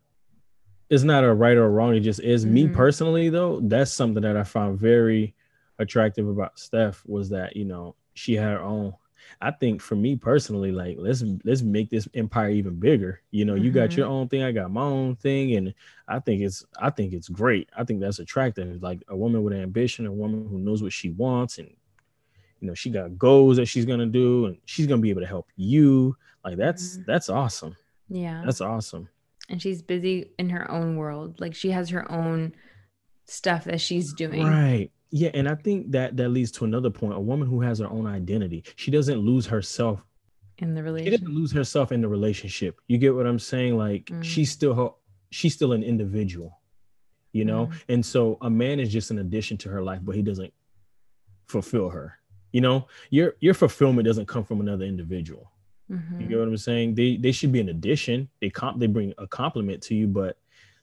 It's not a right or wrong. It just is. Mm-hmm. Me personally, though, that's something that I found very attractive about Steph was that, you know, she had her own I think for me personally, like let's let's make this empire even bigger. You know, mm-hmm. you got your mm-hmm. own thing, I got my own thing, and I think it's I think it's great. I think that's attractive. Like a woman with ambition, a woman who knows what she wants, and you know, she got goals that she's gonna do, and she's gonna be able to help you. Like that's mm-hmm. that's awesome. Yeah, that's awesome. And she's busy in her own world. Like she has her own stuff that she's doing. Right. Yeah, and I think that that leads to another point. A woman who has her own identity, she doesn't lose herself in the relationship. She doesn't lose herself in the relationship. You get what I'm saying? Like mm. she's still her, she's still an individual, you know. Mm. And so a man is just an addition to her life, but he doesn't fulfill her. You know, your your fulfillment doesn't come from another individual. Mm-hmm. You get what I'm saying? They they should be an addition. They comp they bring a complement to you, but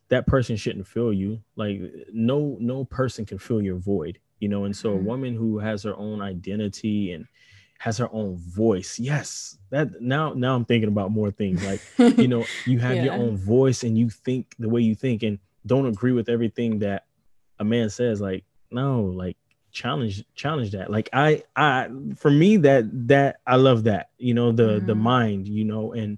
that person shouldn't fill you like no no person can fill your void you know and so mm-hmm. a woman who has her own identity and has her own voice yes that now now i'm thinking about more things like *laughs* you know you have yeah. your own voice and you think the way you think and don't agree with everything that a man says like no like challenge challenge that like i i for me that that i love that you know the mm-hmm. the mind you know and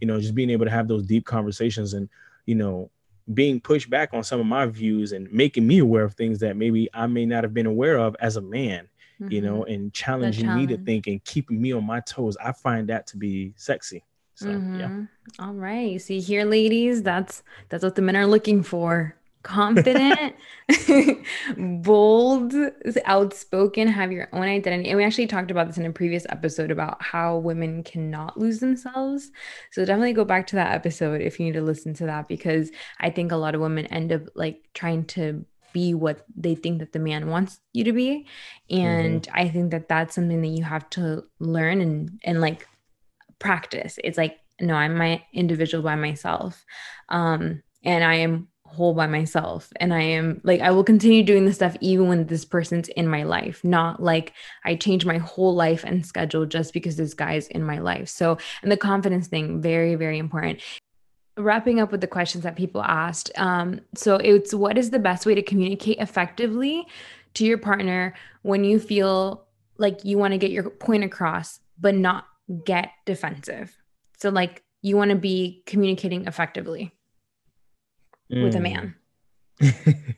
you know just being able to have those deep conversations and you know being pushed back on some of my views and making me aware of things that maybe I may not have been aware of as a man, mm-hmm. you know, and challenging challenge. me to think and keeping me on my toes. I find that to be sexy. So mm-hmm. yeah. All right. See here, ladies, that's that's what the men are looking for confident, *laughs* bold, outspoken, have your own identity. And we actually talked about this in a previous episode about how women cannot lose themselves. So definitely go back to that episode if you need to listen to that because I think a lot of women end up like trying to be what they think that the man wants you to be and mm-hmm. i think that that's something that you have to learn and and like practice it's like no i'm my individual by myself um and i am whole by myself. And i am like i will continue doing this stuff even when this person's in my life not like i change my whole life and schedule just because this guy's in my life. So and the confidence thing very very important. Wrapping up with the questions that people asked um, so it's what is the best way to communicate effectively to your partner when you feel like you want to get your point across but not get defensive? So like you want to be communicating effectively mm. with a man mm.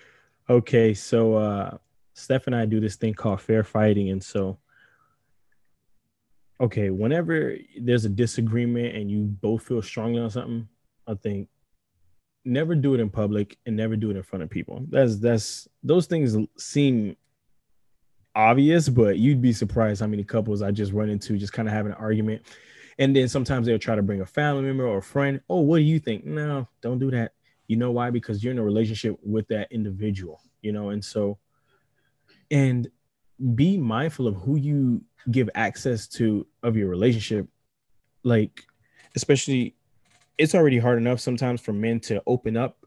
*laughs* okay so uh steph and i do this thing called fair fighting and so okay, whenever there's a disagreement and you both feel strongly on something, I think never do it in public and never do it in front of people. That's that's those things seem obvious, but you'd be surprised how many couples I just run into just kind of having an argument. And then sometimes they'll try to bring a family member or a friend. Oh, what do you think? No, don't do that. You know why? Because you're in a relationship with that individual, you know, and so and be mindful of who you give access to of your relationship. Like especially it's already hard enough sometimes for men to open up.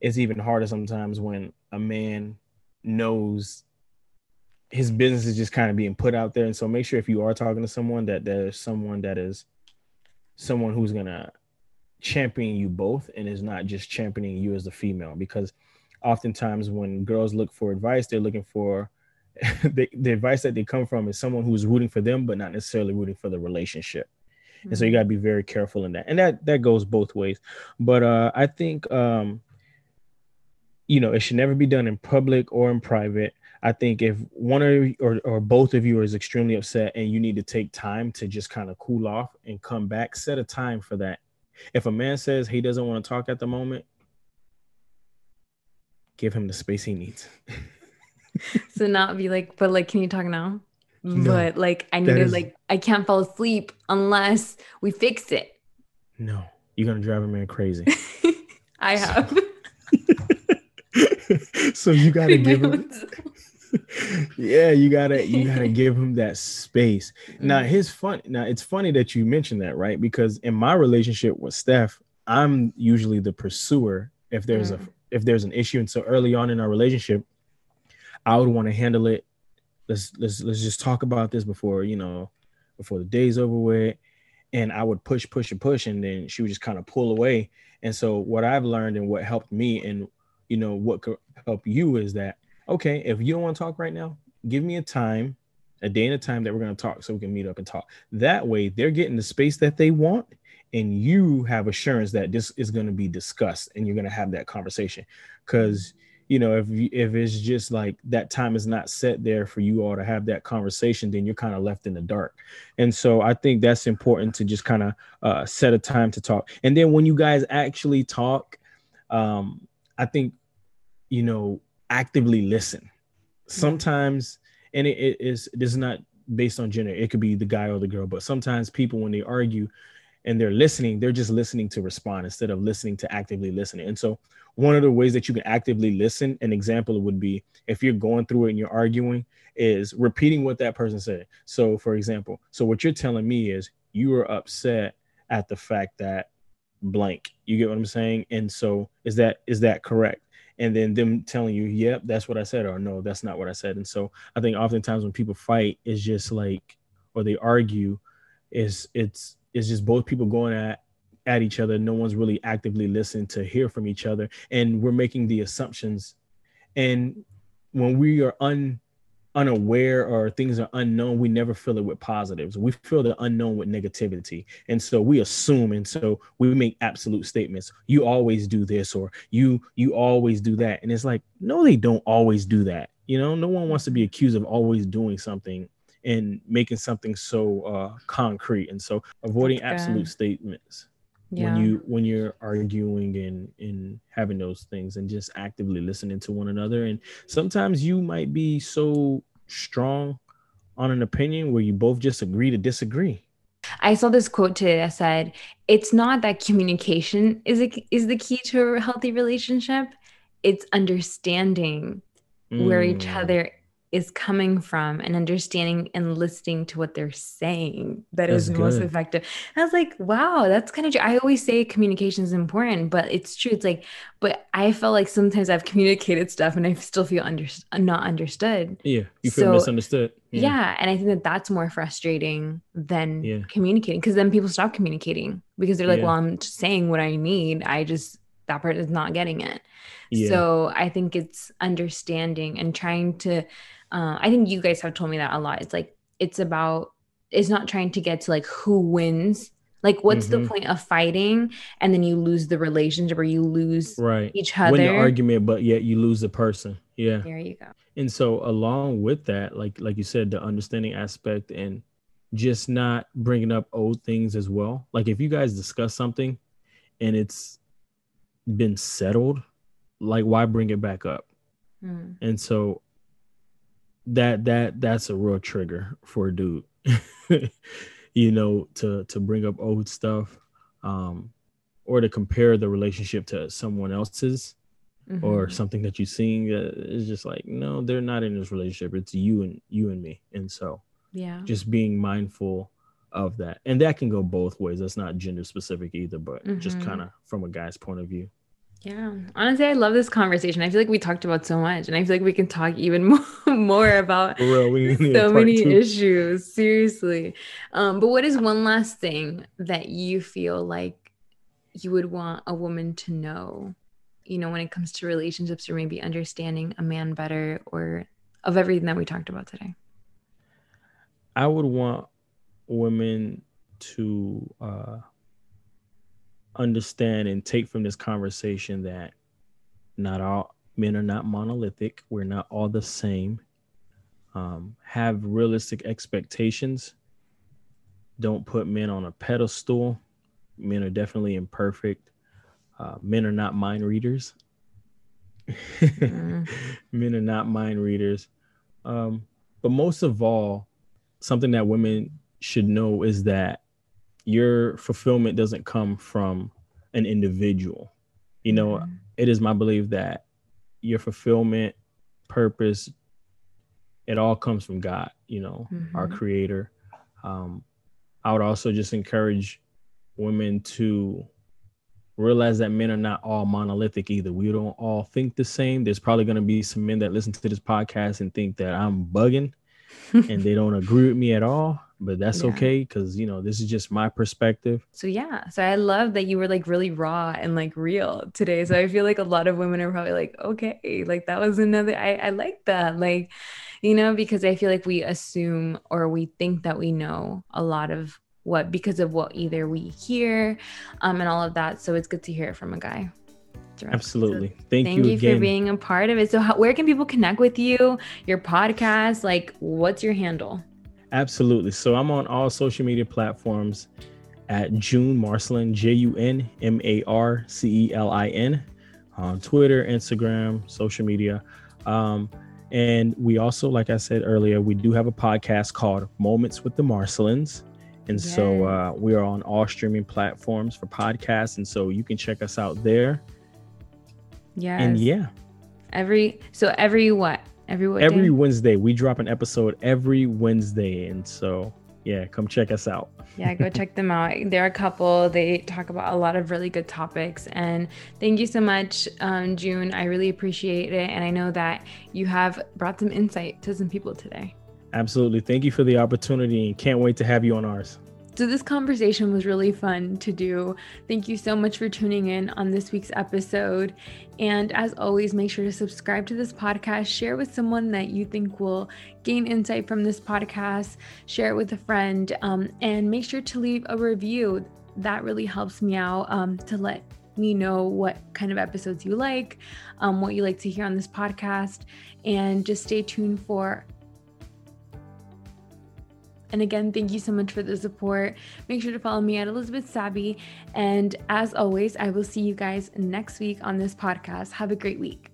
It's even harder sometimes when a man knows his business is just kind of being put out there. And so make sure if you are talking to someone that there's someone that is someone who's gonna champion you both and is not just championing you as a female because oftentimes when girls look for advice they're looking for *laughs* the, the advice that they come from is someone who's rooting for them, but not necessarily rooting for the relationship. Mm-hmm. And so you mm-hmm. got to be very careful in that. And that that goes both ways. But uh, I think um, you know it should never be done in public or in private. I think if one or, or or both of you is extremely upset and you need to take time to just kind of cool off and come back, set a time for that. If a man says he doesn't want to talk at the moment, give him the space he needs. *laughs* so not be like, but like, can you talk now? No, but like, I need to is... like, I can't fall asleep unless we fix it. No, you're gonna drive a man crazy. *laughs* I have. *laughs* so you gotta give him. Yeah, you gotta you gotta *laughs* give him that space. Now, mm. his fun. Now, it's funny that you mentioned that, right? Because in my relationship with Steph, I'm usually the pursuer if there's mm. a if there's an issue, and so early on in our relationship, I would want to handle it. Let's let's let's just talk about this before you know, before the day's over with. And I would push, push, and push, and then she would just kind of pull away. And so what I've learned and what helped me, and you know what could help you is that okay, if you don't want to talk right now, give me a time, a day and a time that we're going to talk, so we can meet up and talk. That way, they're getting the space that they want, and you have assurance that this is going to be discussed, and you're going to have that conversation. Because you know if if it's just like that time is not set there for you all to have that conversation then you're kind of left in the dark and so i think that's important to just kind of uh, set a time to talk and then when you guys actually talk um, i think you know actively listen sometimes and it, it is this is not based on gender it could be the guy or the girl but sometimes people when they argue and they're listening, they're just listening to respond instead of listening to actively listening. And so, one of the ways that you can actively listen, an example would be if you're going through it and you're arguing, is repeating what that person said. So, for example, so what you're telling me is you were upset at the fact that blank. You get what I'm saying? And so, is that is that correct? And then them telling you, "Yep, that's what I said," or "No, that's not what I said." And so, I think oftentimes when people fight, it's just like, or they argue, is it's it's just both people going at at each other. No one's really actively listening to hear from each other, and we're making the assumptions. And when we are un unaware or things are unknown, we never fill it with positives. We fill the unknown with negativity. And so we assume and so we make absolute statements. You always do this or you you always do that. And it's like, no, they don't always do that. You know, no one wants to be accused of always doing something and making something so uh, concrete and so avoiding absolute statements yeah. when you when you're arguing and and having those things and just actively listening to one another and sometimes you might be so strong on an opinion where you both just agree to disagree I saw this quote today that said, "It's not that communication is a, is the key to a healthy relationship; it's understanding mm. where each mm. other is coming from and understanding and listening to what they're saying that that's is good. most effective. And I was like, wow, that's kind of I always say communication is important, but it's true. It's like, but I felt like sometimes I've communicated stuff and I still feel under, not understood. Yeah, you feel so, misunderstood. Yeah. yeah. and I think that that's more frustrating than yeah. communicating because then people stop communicating because they're like, yeah. well, I'm just saying what I need. I just that person is not getting it. Yeah. So I think it's understanding and trying to. Uh, I think you guys have told me that a lot. It's like it's about. It's not trying to get to like who wins. Like, what's mm-hmm. the point of fighting and then you lose the relationship or you lose right each other? Win the argument, but yet you lose the person. Yeah. There you go. And so, along with that, like like you said, the understanding aspect and just not bringing up old things as well. Like if you guys discuss something and it's been settled, like why bring it back up? Mm. And so that that that's a real trigger for a dude. *laughs* you know, to to bring up old stuff um or to compare the relationship to someone else's mm-hmm. or something that you've seen uh, is just like no, they're not in this relationship. It's you and you and me. And so yeah. Just being mindful of that. And that can go both ways. That's not gender specific either, but mm-hmm. just kind of from a guy's point of view. Yeah. Honestly, I love this conversation. I feel like we talked about so much and I feel like we can talk even *laughs* more, more about real, so many two. issues. Seriously. Um, but what is one last thing that you feel like you would want a woman to know, you know, when it comes to relationships or maybe understanding a man better or of everything that we talked about today? I would want women to uh understand and take from this conversation that not all men are not monolithic. We're not all the same. Um, have realistic expectations. Don't put men on a pedestal. Men are definitely imperfect. Uh, men are not mind readers. mm. *laughs* Men are not mind readers. Um, but most of all, something that women should know is that your fulfillment doesn't come from an individual. You know, mm-hmm. it is my belief that your fulfillment, purpose, it all comes from God, you know, mm-hmm. our creator. Um, I would also just encourage women to realize that men are not all monolithic either. We don't all think the same. There's probably going to be some men that listen to this podcast and think that I'm bugging *laughs* and they don't agree with me at all but that's yeah. okay because you know this is just my perspective so yeah so i love that you were like really raw and like real today so i feel like a lot of women are probably like okay like that was another i i like that like you know because i feel like we assume or we think that we know a lot of what because of what either we hear um and all of that so it's good to hear it from a guy Absolutely. So thank, thank, you, you for being a part of it. So, how, where can people connect with you? Your podcast? Like, what's your handle? Absolutely. So I'm on all social media platforms at June Marcelin, J U N M A R C E L I N, on Twitter, Instagram, social media. Um, and we also, like I said earlier, we do have a podcast called Moments with the Marcelins. And so uh, we are on all streaming platforms for podcasts. And so you can check us out there. Yeah. And yeah. Every, so every what? Every every Wednesday we drop an episode every Wednesday, and so yeah, come check us out. yeah, go *laughs* check them out. They're a couple. They talk about a lot of really good topics. And thank you so much, um, June. I really appreciate it, and I know that you have brought some insight to some people today. Absolutely. Thank you for the opportunity, and can't wait to have you on ours. So, this conversation was really fun to do. Thank you so much for tuning in on this week's episode. And as always, make sure to subscribe to this podcast, share with someone that you think will gain insight from this podcast, share it with a friend, um, and make sure to leave a review. That really helps me out um, to let me know what kind of episodes you like, um, what you like to hear on this podcast, and just stay tuned for and again, thank you so much for the support. Make sure to follow me at Elizabeth Sabby. And as always, I will see you guys next week on this podcast. Have a great week.